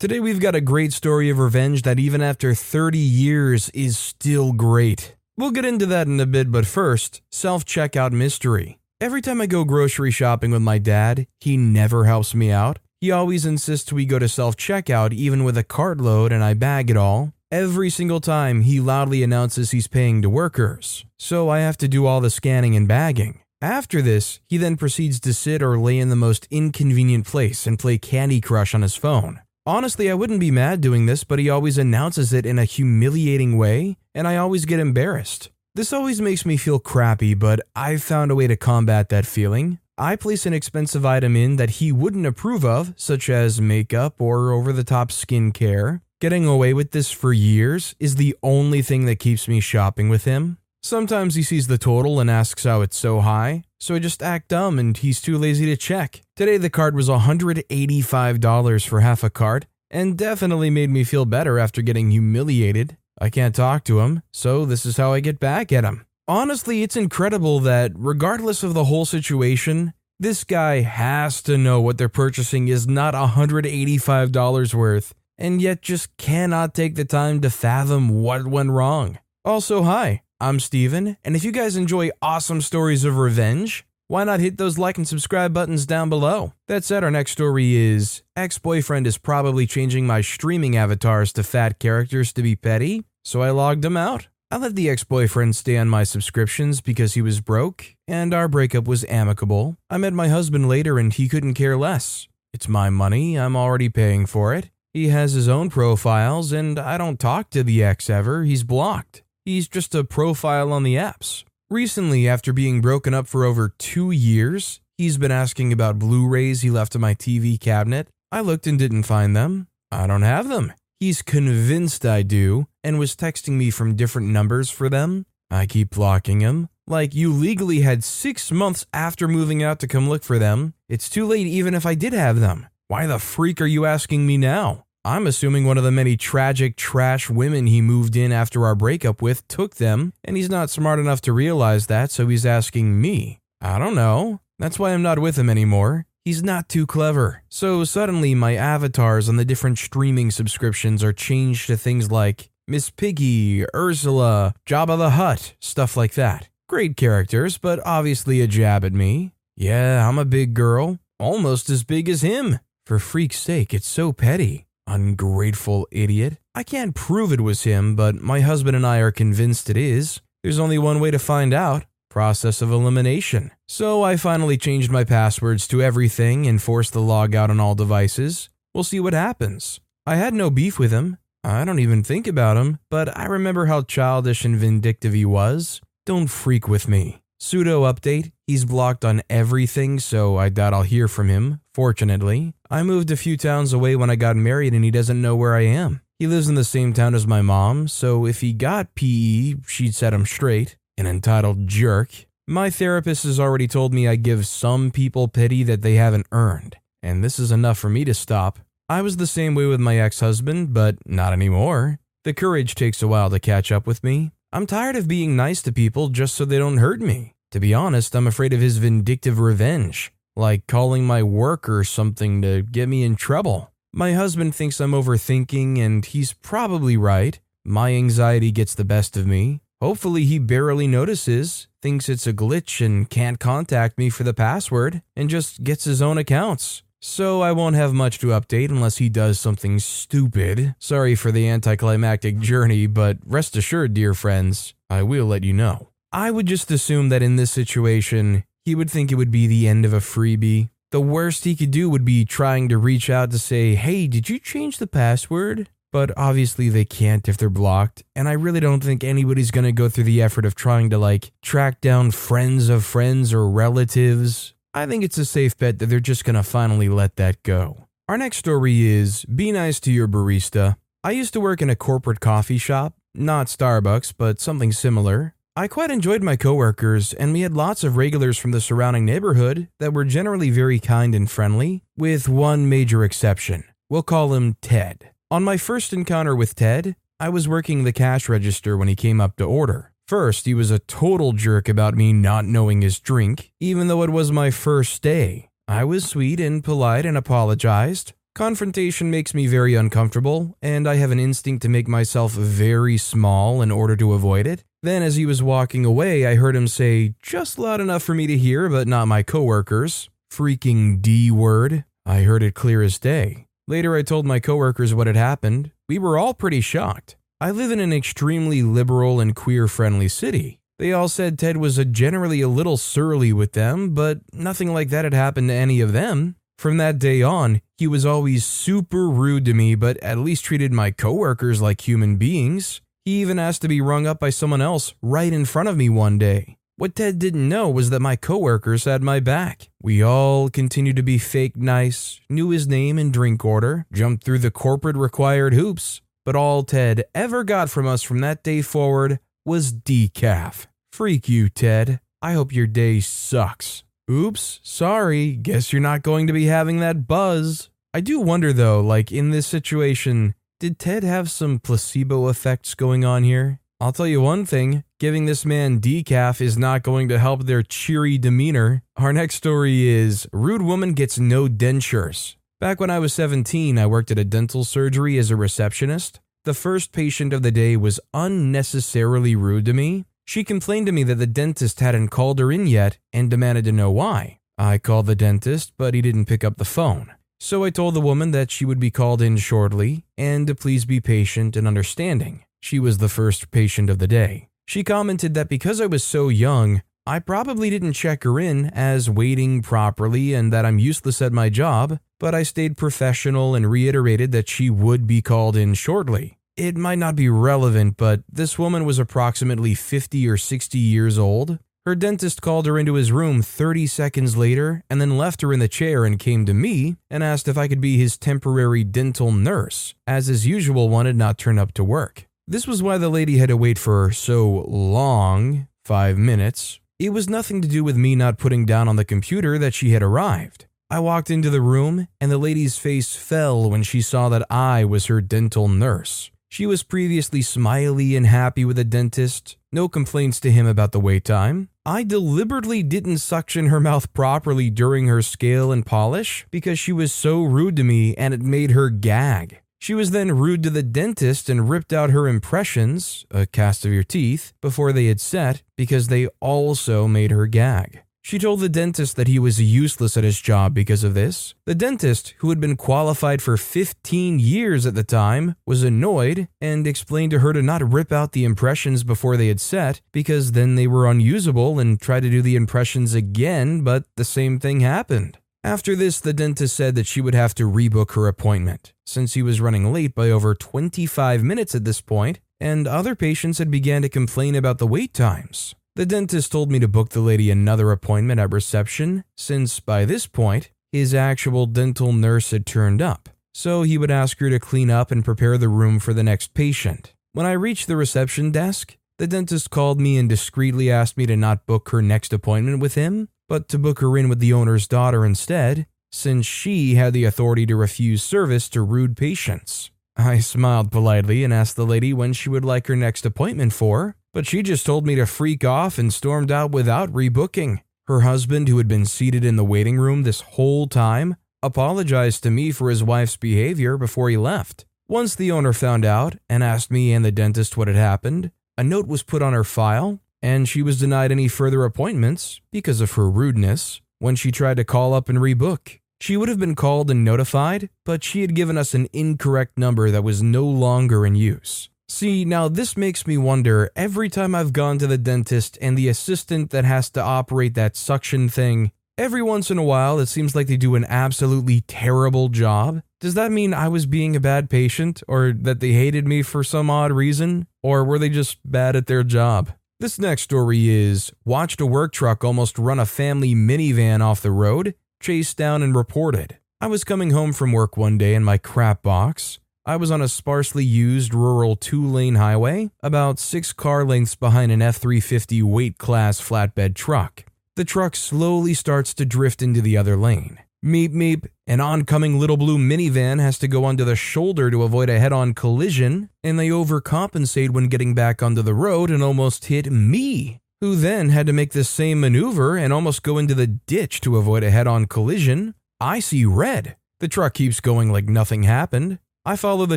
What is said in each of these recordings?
Today, we've got a great story of revenge that, even after 30 years, is still great. We'll get into that in a bit, but first, self checkout mystery. Every time I go grocery shopping with my dad, he never helps me out. He always insists we go to self checkout, even with a cartload, and I bag it all. Every single time, he loudly announces he's paying to workers, so I have to do all the scanning and bagging. After this, he then proceeds to sit or lay in the most inconvenient place and play Candy Crush on his phone. Honestly, I wouldn't be mad doing this, but he always announces it in a humiliating way, and I always get embarrassed. This always makes me feel crappy, but I've found a way to combat that feeling. I place an expensive item in that he wouldn't approve of, such as makeup or over the top skincare. Getting away with this for years is the only thing that keeps me shopping with him. Sometimes he sees the total and asks how it's so high, so I just act dumb and he's too lazy to check. Today the card was $185 for half a cart, and definitely made me feel better after getting humiliated. I can't talk to him, so this is how I get back at him. Honestly, it's incredible that, regardless of the whole situation, this guy has to know what they're purchasing is not $185 worth, and yet just cannot take the time to fathom what went wrong. Also, hi, I'm Steven, and if you guys enjoy awesome stories of revenge, why not hit those like and subscribe buttons down below? That said, our next story is Ex boyfriend is probably changing my streaming avatars to fat characters to be petty, so I logged him out. I let the ex boyfriend stay on my subscriptions because he was broke, and our breakup was amicable. I met my husband later and he couldn't care less. It's my money, I'm already paying for it. He has his own profiles, and I don't talk to the ex ever, he's blocked. He's just a profile on the apps. Recently, after being broken up for over two years, he's been asking about Blu rays he left in my TV cabinet. I looked and didn't find them. I don't have them. He's convinced I do and was texting me from different numbers for them. I keep blocking him. Like, you legally had six months after moving out to come look for them. It's too late even if I did have them. Why the freak are you asking me now? I'm assuming one of the many tragic trash women he moved in after our breakup with took them, and he's not smart enough to realize that, so he's asking me. I don't know. That's why I'm not with him anymore. He's not too clever. So suddenly, my avatars on the different streaming subscriptions are changed to things like Miss Piggy, Ursula, Jabba the Hutt, stuff like that. Great characters, but obviously a jab at me. Yeah, I'm a big girl, almost as big as him. For freak's sake, it's so petty. Ungrateful idiot. I can't prove it was him, but my husband and I are convinced it is. There's only one way to find out process of elimination. So I finally changed my passwords to everything and forced the log out on all devices. We'll see what happens. I had no beef with him. I don't even think about him, but I remember how childish and vindictive he was. Don't freak with me. Pseudo update he's blocked on everything, so I doubt I'll hear from him, fortunately. I moved a few towns away when I got married and he doesn't know where I am. He lives in the same town as my mom, so if he got PE, she'd set him straight. An entitled jerk. My therapist has already told me I give some people pity that they haven't earned, and this is enough for me to stop. I was the same way with my ex husband, but not anymore. The courage takes a while to catch up with me. I'm tired of being nice to people just so they don't hurt me. To be honest, I'm afraid of his vindictive revenge, like calling my work or something to get me in trouble. My husband thinks I'm overthinking, and he's probably right. My anxiety gets the best of me. Hopefully, he barely notices, thinks it's a glitch, and can't contact me for the password, and just gets his own accounts. So I won't have much to update unless he does something stupid. Sorry for the anticlimactic journey, but rest assured, dear friends, I will let you know. I would just assume that in this situation, he would think it would be the end of a freebie. The worst he could do would be trying to reach out to say, hey, did you change the password? But obviously they can't if they're blocked, and I really don't think anybody's gonna go through the effort of trying to like track down friends of friends or relatives I think it's a safe bet that they're just gonna finally let that go. Our next story is Be nice to your barista. I used to work in a corporate coffee shop, not Starbucks, but something similar. I quite enjoyed my coworkers, and we had lots of regulars from the surrounding neighborhood that were generally very kind and friendly, with one major exception. We'll call him Ted. On my first encounter with Ted, I was working the cash register when he came up to order. First, he was a total jerk about me not knowing his drink, even though it was my first day. I was sweet and polite and apologized. Confrontation makes me very uncomfortable, and I have an instinct to make myself very small in order to avoid it. Then, as he was walking away, I heard him say, just loud enough for me to hear, but not my coworkers, freaking D word. I heard it clear as day. Later, I told my coworkers what had happened. We were all pretty shocked. I live in an extremely liberal and queer friendly city. They all said Ted was a generally a little surly with them, but nothing like that had happened to any of them. From that day on, he was always super rude to me, but at least treated my coworkers like human beings. He even asked to be rung up by someone else right in front of me one day. What Ted didn't know was that my coworkers had my back. We all continued to be fake nice, knew his name and drink order, jumped through the corporate required hoops, but all Ted ever got from us from that day forward was decaf. Freak you, Ted. I hope your day sucks. Oops, sorry, guess you're not going to be having that buzz. I do wonder though, like in this situation, did Ted have some placebo effects going on here? I'll tell you one thing giving this man decaf is not going to help their cheery demeanor. Our next story is Rude Woman Gets No Dentures. Back when I was 17, I worked at a dental surgery as a receptionist. The first patient of the day was unnecessarily rude to me. She complained to me that the dentist hadn't called her in yet and demanded to know why. I called the dentist, but he didn't pick up the phone. So I told the woman that she would be called in shortly and to please be patient and understanding. She was the first patient of the day. She commented that because I was so young, I probably didn't check her in as waiting properly and that I'm useless at my job, but I stayed professional and reiterated that she would be called in shortly. It might not be relevant, but this woman was approximately 50 or 60 years old. Her dentist called her into his room 30 seconds later and then left her in the chair and came to me and asked if I could be his temporary dental nurse, as his usual one had not turned up to work. This was why the lady had to wait for so long five minutes it was nothing to do with me not putting down on the computer that she had arrived. I walked into the room, and the lady's face fell when she saw that I was her dental nurse. She was previously smiley and happy with the dentist, no complaints to him about the wait time. I deliberately didn't suction her mouth properly during her scale and polish because she was so rude to me and it made her gag. She was then rude to the dentist and ripped out her impressions, a cast of your teeth, before they had set because they also made her gag. She told the dentist that he was useless at his job because of this. The dentist, who had been qualified for 15 years at the time, was annoyed and explained to her to not rip out the impressions before they had set because then they were unusable and try to do the impressions again, but the same thing happened. After this, the dentist said that she would have to rebook her appointment, since he was running late by over 25 minutes at this point, and other patients had began to complain about the wait times. The dentist told me to book the lady another appointment at reception, since by this point, his actual dental nurse had turned up, so he would ask her to clean up and prepare the room for the next patient. When I reached the reception desk, the dentist called me and discreetly asked me to not book her next appointment with him but to book her in with the owner's daughter instead, since she had the authority to refuse service to rude patients. I smiled politely and asked the lady when she would like her next appointment for, but she just told me to freak off and stormed out without rebooking. Her husband, who had been seated in the waiting room this whole time, apologized to me for his wife's behavior before he left. Once the owner found out and asked me and the dentist what had happened, a note was put on her file and she was denied any further appointments because of her rudeness when she tried to call up and rebook. She would have been called and notified, but she had given us an incorrect number that was no longer in use. See, now this makes me wonder every time I've gone to the dentist and the assistant that has to operate that suction thing, every once in a while it seems like they do an absolutely terrible job. Does that mean I was being a bad patient or that they hated me for some odd reason? Or were they just bad at their job? This next story is watched a work truck almost run a family minivan off the road, chased down and reported. I was coming home from work one day in my crap box. I was on a sparsely used rural two lane highway, about six car lengths behind an F 350 weight class flatbed truck. The truck slowly starts to drift into the other lane. Meep meep, an oncoming little blue minivan has to go onto the shoulder to avoid a head on collision, and they overcompensate when getting back onto the road and almost hit me, who then had to make the same maneuver and almost go into the ditch to avoid a head on collision. I see red. The truck keeps going like nothing happened. I follow the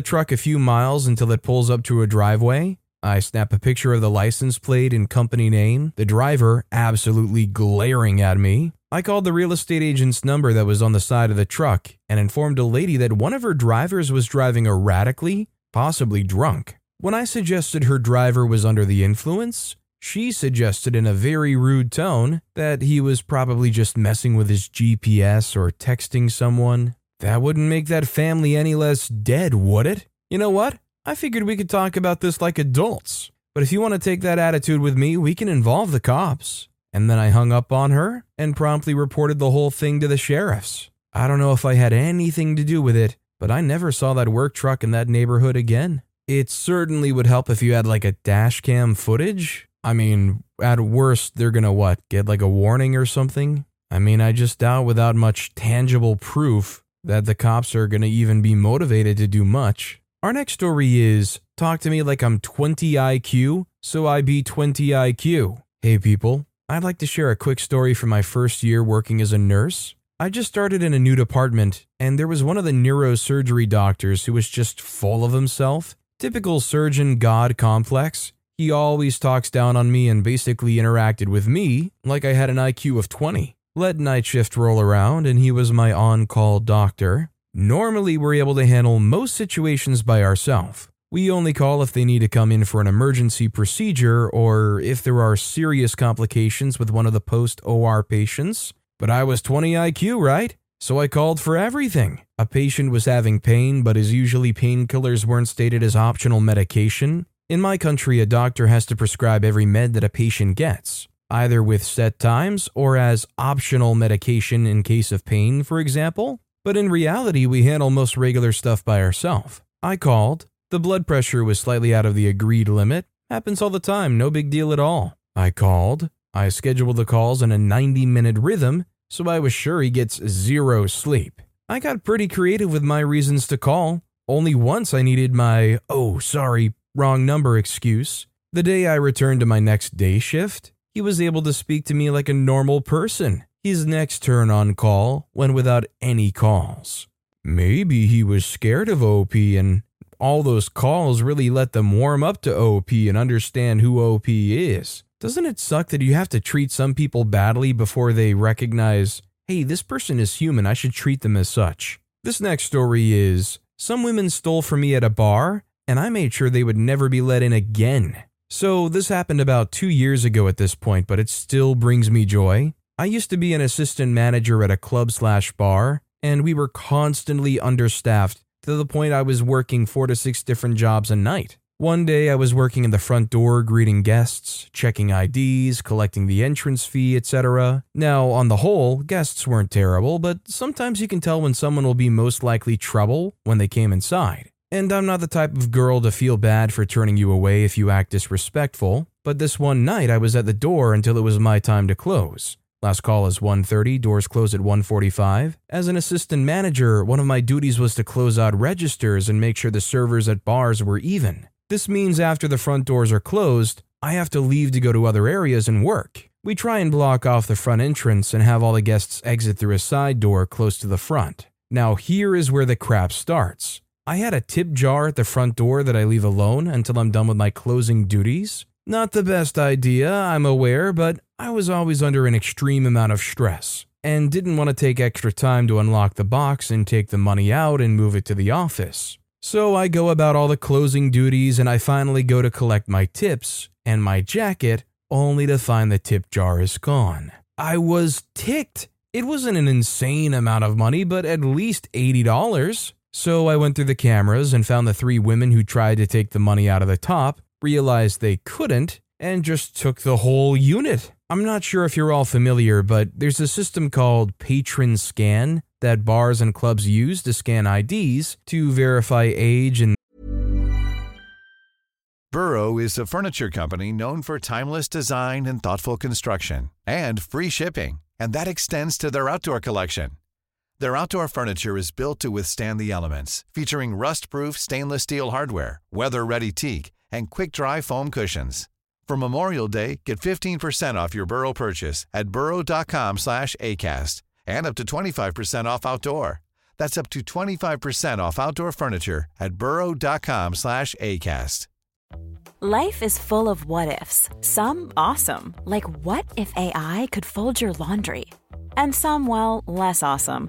truck a few miles until it pulls up to a driveway. I snap a picture of the license plate and company name, the driver absolutely glaring at me. I called the real estate agent's number that was on the side of the truck and informed a lady that one of her drivers was driving erratically, possibly drunk. When I suggested her driver was under the influence, she suggested in a very rude tone that he was probably just messing with his GPS or texting someone. That wouldn't make that family any less dead, would it? You know what? I figured we could talk about this like adults. But if you want to take that attitude with me, we can involve the cops. And then I hung up on her and promptly reported the whole thing to the sheriffs. I don't know if I had anything to do with it, but I never saw that work truck in that neighborhood again. It certainly would help if you had like a dash cam footage. I mean, at worst, they're gonna what? Get like a warning or something? I mean, I just doubt without much tangible proof that the cops are gonna even be motivated to do much. Our next story is Talk to me like I'm 20 IQ, so I be 20 IQ. Hey people, I'd like to share a quick story from my first year working as a nurse. I just started in a new department, and there was one of the neurosurgery doctors who was just full of himself. Typical surgeon god complex. He always talks down on me and basically interacted with me like I had an IQ of 20. Let night shift roll around, and he was my on call doctor. Normally, we're able to handle most situations by ourselves. We only call if they need to come in for an emergency procedure or if there are serious complications with one of the post OR patients. But I was 20 IQ, right? So I called for everything. A patient was having pain, but as usually painkillers weren't stated as optional medication. In my country, a doctor has to prescribe every med that a patient gets, either with set times or as optional medication in case of pain, for example. But in reality, we handle most regular stuff by ourselves. I called, the blood pressure was slightly out of the agreed limit. Happens all the time, no big deal at all. I called. I scheduled the calls in a 90 minute rhythm, so I was sure he gets zero sleep. I got pretty creative with my reasons to call. Only once I needed my, oh, sorry, wrong number excuse. The day I returned to my next day shift, he was able to speak to me like a normal person. His next turn on call went without any calls. Maybe he was scared of OP and all those calls really let them warm up to OP and understand who OP is. Doesn't it suck that you have to treat some people badly before they recognize, hey, this person is human, I should treat them as such? This next story is some women stole from me at a bar, and I made sure they would never be let in again. So, this happened about two years ago at this point, but it still brings me joy. I used to be an assistant manager at a club slash bar, and we were constantly understaffed to the point I was working four to six different jobs a night. One day I was working in the front door greeting guests, checking IDs, collecting the entrance fee, etc. Now, on the whole, guests weren't terrible, but sometimes you can tell when someone will be most likely trouble when they came inside. And I'm not the type of girl to feel bad for turning you away if you act disrespectful, but this one night I was at the door until it was my time to close. Last call is 1:30, doors close at 1:45. As an assistant manager, one of my duties was to close out registers and make sure the servers at bars were even. This means after the front doors are closed, I have to leave to go to other areas and work. We try and block off the front entrance and have all the guests exit through a side door close to the front. Now, here is where the crap starts. I had a tip jar at the front door that I leave alone until I'm done with my closing duties. Not the best idea, I'm aware, but I was always under an extreme amount of stress and didn't want to take extra time to unlock the box and take the money out and move it to the office. So I go about all the closing duties and I finally go to collect my tips and my jacket only to find the tip jar is gone. I was ticked. It wasn't an insane amount of money, but at least $80. So I went through the cameras and found the three women who tried to take the money out of the top realized they couldn't, and just took the whole unit. I'm not sure if you're all familiar, but there's a system called PatronScan that bars and clubs use to scan IDs to verify age and Burrow is a furniture company known for timeless design and thoughtful construction and free shipping, and that extends to their outdoor collection. Their outdoor furniture is built to withstand the elements, featuring rust-proof stainless steel hardware, weather-ready teak, and quick-dry foam cushions. For Memorial Day, get 15% off your Burrow purchase at burrow.com slash ACAST and up to 25% off outdoor. That's up to 25% off outdoor furniture at burrow.com slash ACAST. Life is full of what ifs. Some awesome, like what if AI could fold your laundry? And some, well, less awesome,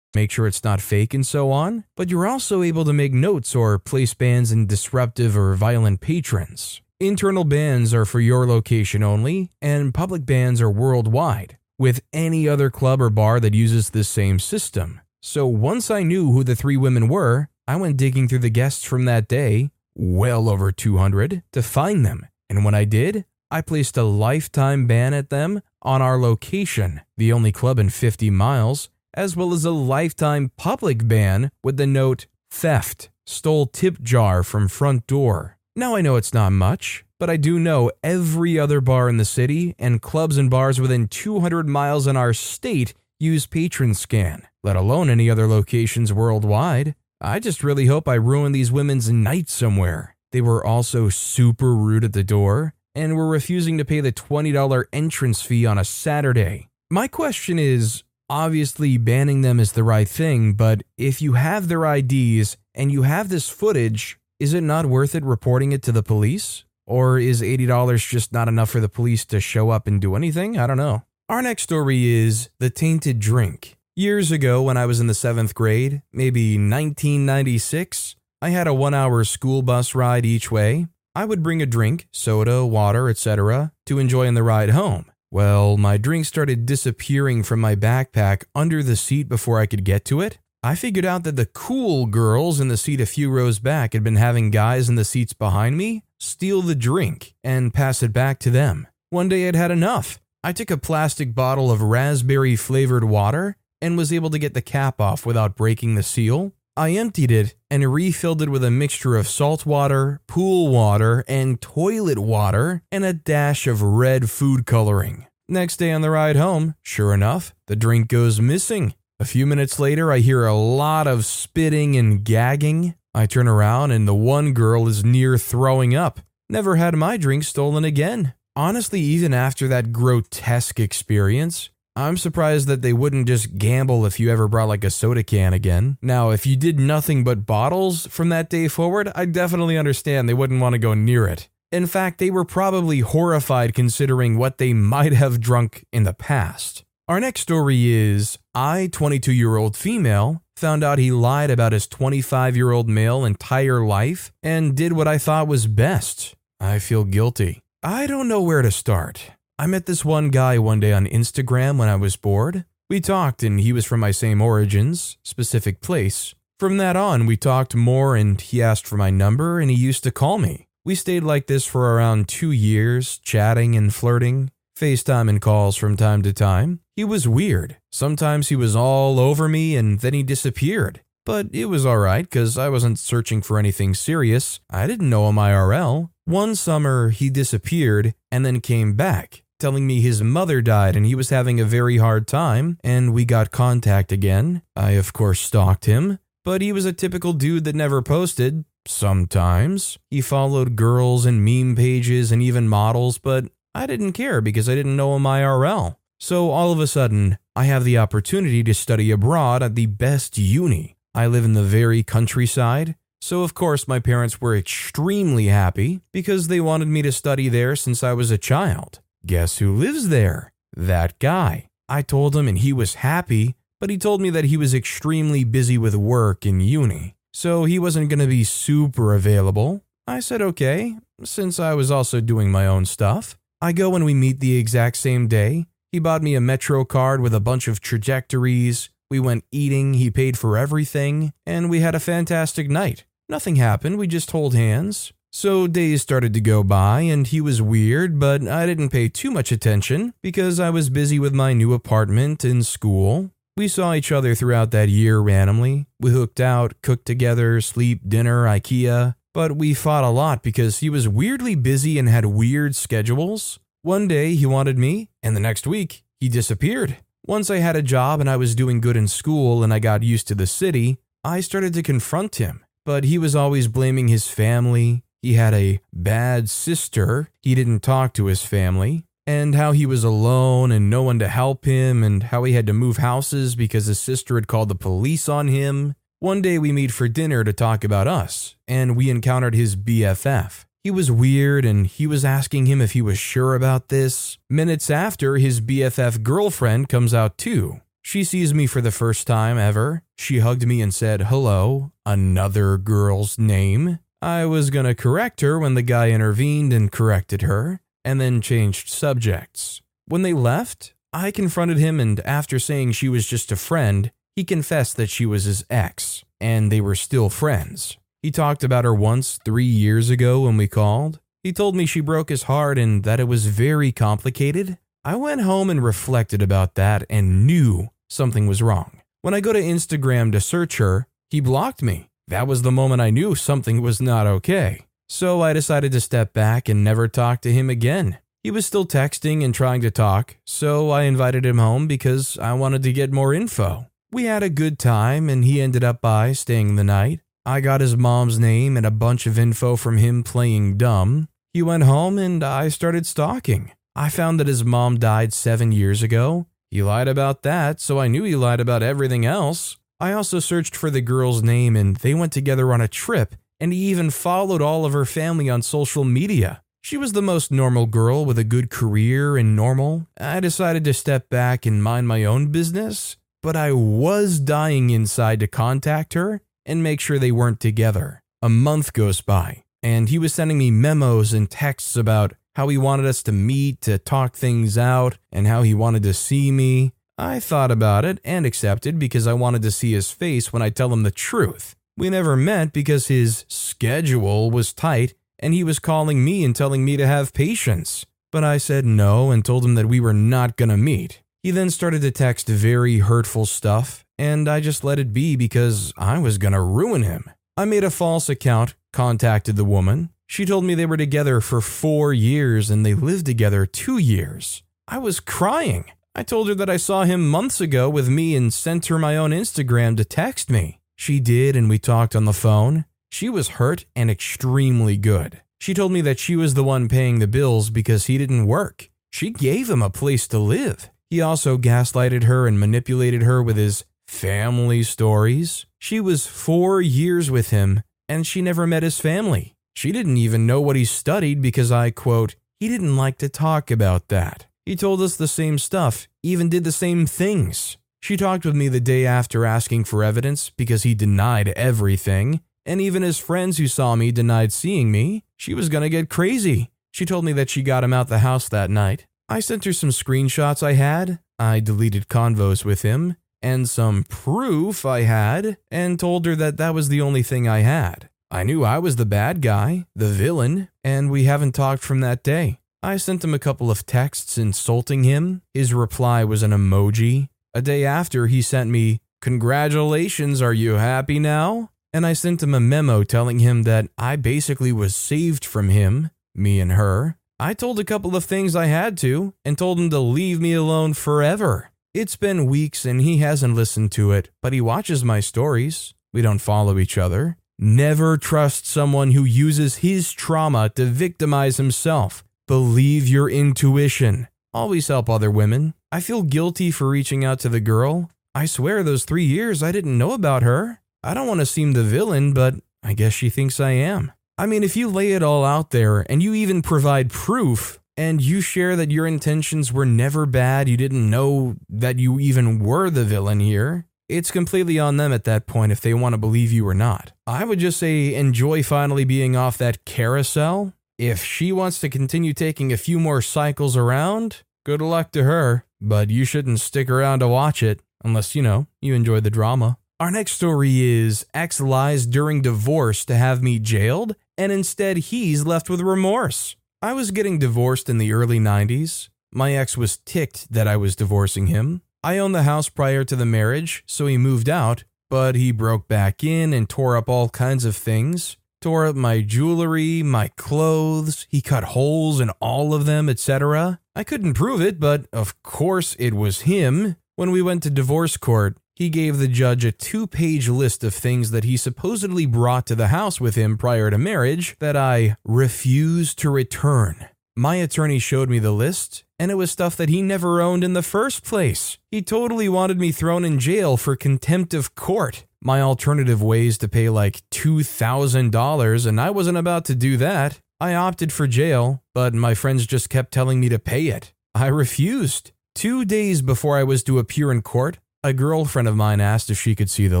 Make sure it's not fake and so on, but you're also able to make notes or place bans in disruptive or violent patrons. Internal bans are for your location only, and public bans are worldwide, with any other club or bar that uses this same system. So once I knew who the three women were, I went digging through the guests from that day, well over 200, to find them. And when I did, I placed a lifetime ban at them on our location, the only club in 50 miles, as well as a lifetime public ban with the note theft, stole tip jar from front door. Now I know it's not much, but I do know every other bar in the city and clubs and bars within 200 miles in our state use PatronScan, let alone any other locations worldwide. I just really hope I ruin these women's night somewhere. They were also super rude at the door and were refusing to pay the $20 entrance fee on a Saturday. My question is obviously banning them is the right thing, but if you have their IDs and you have this footage, is it not worth it reporting it to the police? Or is $80 just not enough for the police to show up and do anything? I don't know. Our next story is The Tainted Drink. Years ago, when I was in the seventh grade, maybe 1996, I had a one hour school bus ride each way. I would bring a drink, soda, water, etc., to enjoy on the ride home. Well, my drink started disappearing from my backpack under the seat before I could get to it. I figured out that the cool girls in the seat a few rows back had been having guys in the seats behind me steal the drink and pass it back to them. One day I'd had enough. I took a plastic bottle of raspberry flavored water and was able to get the cap off without breaking the seal. I emptied it and refilled it with a mixture of salt water, pool water, and toilet water, and a dash of red food coloring. Next day on the ride home, sure enough, the drink goes missing. A few minutes later, I hear a lot of spitting and gagging. I turn around and the one girl is near throwing up. Never had my drink stolen again. Honestly, even after that grotesque experience, I'm surprised that they wouldn't just gamble if you ever brought like a soda can again. Now, if you did nothing but bottles from that day forward, I definitely understand they wouldn't want to go near it. In fact, they were probably horrified considering what they might have drunk in the past. Our next story is I, 22 year old female, found out he lied about his 25 year old male entire life and did what I thought was best. I feel guilty. I don't know where to start. I met this one guy one day on Instagram when I was bored. We talked, and he was from my same origins, specific place. From that on, we talked more, and he asked for my number, and he used to call me. We stayed like this for around two years, chatting and flirting, FaceTime and calls from time to time. He was weird. Sometimes he was all over me, and then he disappeared. But it was alright, because I wasn't searching for anything serious. I didn't know him IRL. One summer, he disappeared and then came back telling me his mother died and he was having a very hard time, and we got contact again. I, of course, stalked him, but he was a typical dude that never posted. Sometimes. He followed girls and meme pages and even models, but I didn't care because I didn't know him IRL. So all of a sudden, I have the opportunity to study abroad at the best uni. I live in the very countryside, so of course my parents were extremely happy because they wanted me to study there since I was a child. Guess who lives there? That guy. I told him and he was happy, but he told me that he was extremely busy with work in uni, so he wasn't going to be super available. I said okay, since I was also doing my own stuff. I go and we meet the exact same day. He bought me a Metro card with a bunch of trajectories. We went eating, he paid for everything, and we had a fantastic night. Nothing happened, we just hold hands. So days started to go by, and he was weird, but I didn't pay too much attention because I was busy with my new apartment and school. We saw each other throughout that year randomly. We hooked out, cooked together, sleep, dinner, IKEA, but we fought a lot because he was weirdly busy and had weird schedules. One day he wanted me, and the next week he disappeared. Once I had a job and I was doing good in school and I got used to the city, I started to confront him. But he was always blaming his family. He had a bad sister. He didn't talk to his family. And how he was alone and no one to help him, and how he had to move houses because his sister had called the police on him. One day we meet for dinner to talk about us, and we encountered his BFF. He was weird and he was asking him if he was sure about this. Minutes after, his BFF girlfriend comes out too. She sees me for the first time ever. She hugged me and said, Hello, another girl's name. I was gonna correct her when the guy intervened and corrected her, and then changed subjects. When they left, I confronted him, and after saying she was just a friend, he confessed that she was his ex, and they were still friends. He talked about her once three years ago when we called. He told me she broke his heart and that it was very complicated. I went home and reflected about that and knew something was wrong. When I go to Instagram to search her, he blocked me. That was the moment I knew something was not okay. So I decided to step back and never talk to him again. He was still texting and trying to talk, so I invited him home because I wanted to get more info. We had a good time, and he ended up by staying the night. I got his mom's name and a bunch of info from him playing dumb. He went home, and I started stalking. I found that his mom died seven years ago. He lied about that, so I knew he lied about everything else. I also searched for the girl's name, and they went together on a trip, and he even followed all of her family on social media. She was the most normal girl with a good career and normal. I decided to step back and mind my own business but I was dying inside to contact her and make sure they weren't together. A month goes by, and he was sending me memos and texts about how he wanted us to meet to talk things out and how he wanted to see me. I thought about it and accepted because I wanted to see his face when I tell him the truth. We never met because his schedule was tight and he was calling me and telling me to have patience. But I said no and told him that we were not gonna meet. He then started to text very hurtful stuff, and I just let it be because I was gonna ruin him. I made a false account, contacted the woman. She told me they were together for four years and they lived together two years. I was crying. I told her that I saw him months ago with me and sent her my own Instagram to text me. She did, and we talked on the phone. She was hurt and extremely good. She told me that she was the one paying the bills because he didn't work. She gave him a place to live. He also gaslighted her and manipulated her with his family stories. She was four years with him and she never met his family. She didn't even know what he studied because I, quote, he didn't like to talk about that. He told us the same stuff, even did the same things. She talked with me the day after asking for evidence because he denied everything, and even his friends who saw me denied seeing me. She was gonna get crazy. She told me that she got him out the house that night. I sent her some screenshots I had, I deleted convos with him, and some proof I had, and told her that that was the only thing I had. I knew I was the bad guy, the villain, and we haven't talked from that day. I sent him a couple of texts insulting him. His reply was an emoji. A day after, he sent me, Congratulations, are you happy now? And I sent him a memo telling him that I basically was saved from him, me and her, I told a couple of things I had to and told him to leave me alone forever. It's been weeks and he hasn't listened to it, but he watches my stories. We don't follow each other. Never trust someone who uses his trauma to victimize himself. Believe your intuition. Always help other women. I feel guilty for reaching out to the girl. I swear those three years I didn't know about her. I don't want to seem the villain, but I guess she thinks I am. I mean, if you lay it all out there and you even provide proof and you share that your intentions were never bad, you didn't know that you even were the villain here, it's completely on them at that point if they want to believe you or not. I would just say enjoy finally being off that carousel. If she wants to continue taking a few more cycles around, good luck to her, but you shouldn't stick around to watch it unless, you know, you enjoy the drama. Our next story is X lies during divorce to have me jailed, and instead he's left with remorse. I was getting divorced in the early 90s. My ex was ticked that I was divorcing him. I owned the house prior to the marriage, so he moved out, but he broke back in and tore up all kinds of things. Tore up my jewelry, my clothes, he cut holes in all of them, etc. I couldn't prove it, but of course it was him. When we went to divorce court, he gave the judge a two page list of things that he supposedly brought to the house with him prior to marriage that I refused to return. My attorney showed me the list, and it was stuff that he never owned in the first place. He totally wanted me thrown in jail for contempt of court. My alternative ways to pay like $2,000, and I wasn't about to do that. I opted for jail, but my friends just kept telling me to pay it. I refused. Two days before I was to appear in court, a girlfriend of mine asked if she could see the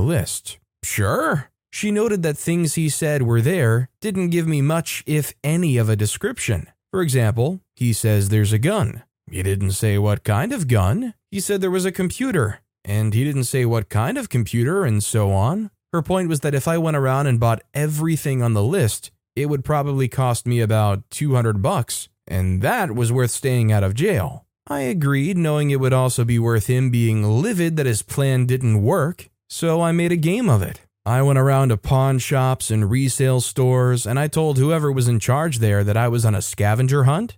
list. Sure. She noted that things he said were there didn't give me much, if any, of a description. For example, he says there's a gun. He didn't say what kind of gun. He said there was a computer. And he didn't say what kind of computer and so on. Her point was that if I went around and bought everything on the list, it would probably cost me about 200 bucks, and that was worth staying out of jail. I agreed, knowing it would also be worth him being livid that his plan didn't work, so I made a game of it. I went around to pawn shops and resale stores, and I told whoever was in charge there that I was on a scavenger hunt,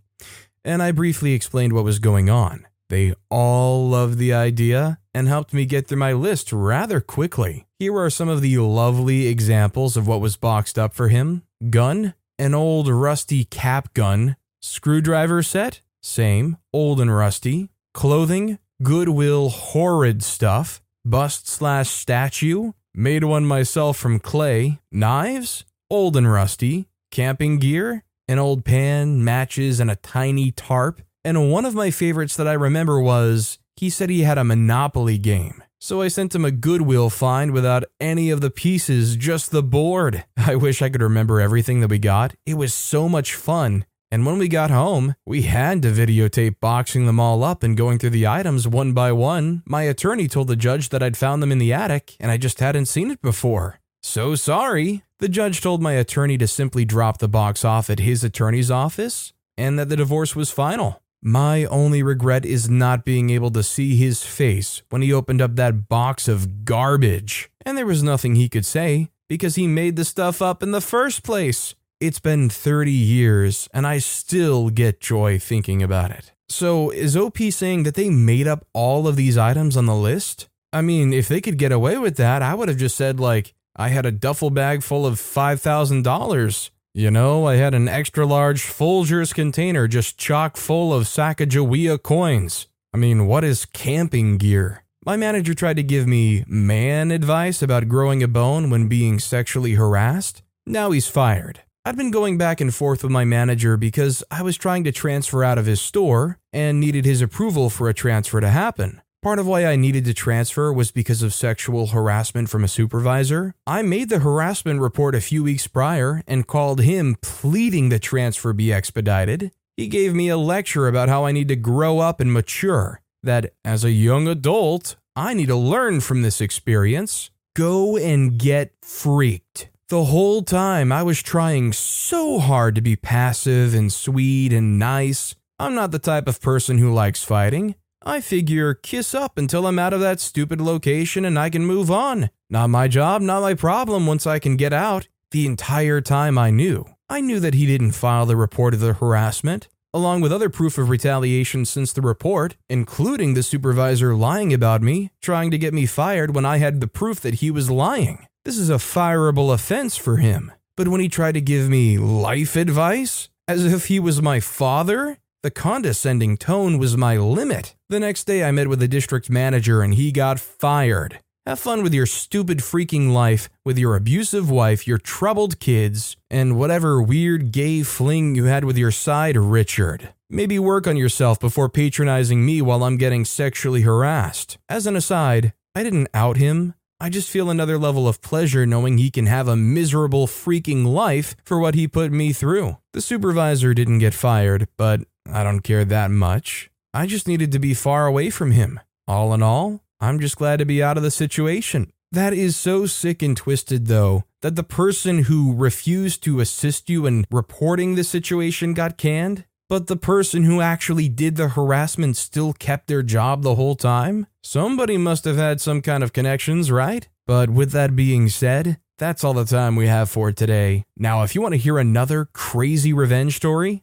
and I briefly explained what was going on. They all loved the idea and helped me get through my list rather quickly. Here are some of the lovely examples of what was boxed up for him gun, an old rusty cap gun, screwdriver set, same, old and rusty, clothing, Goodwill horrid stuff, bust slash statue, Made one myself from clay. Knives? Old and rusty. Camping gear? An old pan, matches, and a tiny tarp. And one of my favorites that I remember was he said he had a Monopoly game. So I sent him a Goodwill find without any of the pieces, just the board. I wish I could remember everything that we got. It was so much fun. And when we got home, we had to videotape boxing them all up and going through the items one by one. My attorney told the judge that I'd found them in the attic and I just hadn't seen it before. So sorry. The judge told my attorney to simply drop the box off at his attorney's office and that the divorce was final. My only regret is not being able to see his face when he opened up that box of garbage. And there was nothing he could say because he made the stuff up in the first place. It's been 30 years, and I still get joy thinking about it. So, is OP saying that they made up all of these items on the list? I mean, if they could get away with that, I would have just said, like, I had a duffel bag full of $5,000. You know, I had an extra large Folgers container just chock full of Sacagawea coins. I mean, what is camping gear? My manager tried to give me man advice about growing a bone when being sexually harassed. Now he's fired. I'd been going back and forth with my manager because I was trying to transfer out of his store and needed his approval for a transfer to happen. Part of why I needed to transfer was because of sexual harassment from a supervisor. I made the harassment report a few weeks prior and called him pleading the transfer be expedited. He gave me a lecture about how I need to grow up and mature, that as a young adult, I need to learn from this experience. Go and get freaked. The whole time I was trying so hard to be passive and sweet and nice. I'm not the type of person who likes fighting. I figure kiss up until I'm out of that stupid location and I can move on. Not my job, not my problem once I can get out. The entire time I knew. I knew that he didn't file the report of the harassment, along with other proof of retaliation since the report, including the supervisor lying about me, trying to get me fired when I had the proof that he was lying. This is a fireable offense for him. But when he tried to give me life advice, as if he was my father, the condescending tone was my limit. The next day, I met with the district manager and he got fired. Have fun with your stupid freaking life, with your abusive wife, your troubled kids, and whatever weird gay fling you had with your side Richard. Maybe work on yourself before patronizing me while I'm getting sexually harassed. As an aside, I didn't out him. I just feel another level of pleasure knowing he can have a miserable freaking life for what he put me through. The supervisor didn't get fired, but I don't care that much. I just needed to be far away from him. All in all, I'm just glad to be out of the situation. That is so sick and twisted, though, that the person who refused to assist you in reporting the situation got canned, but the person who actually did the harassment still kept their job the whole time? Somebody must have had some kind of connections, right? But with that being said, that's all the time we have for today. Now, if you want to hear another crazy revenge story,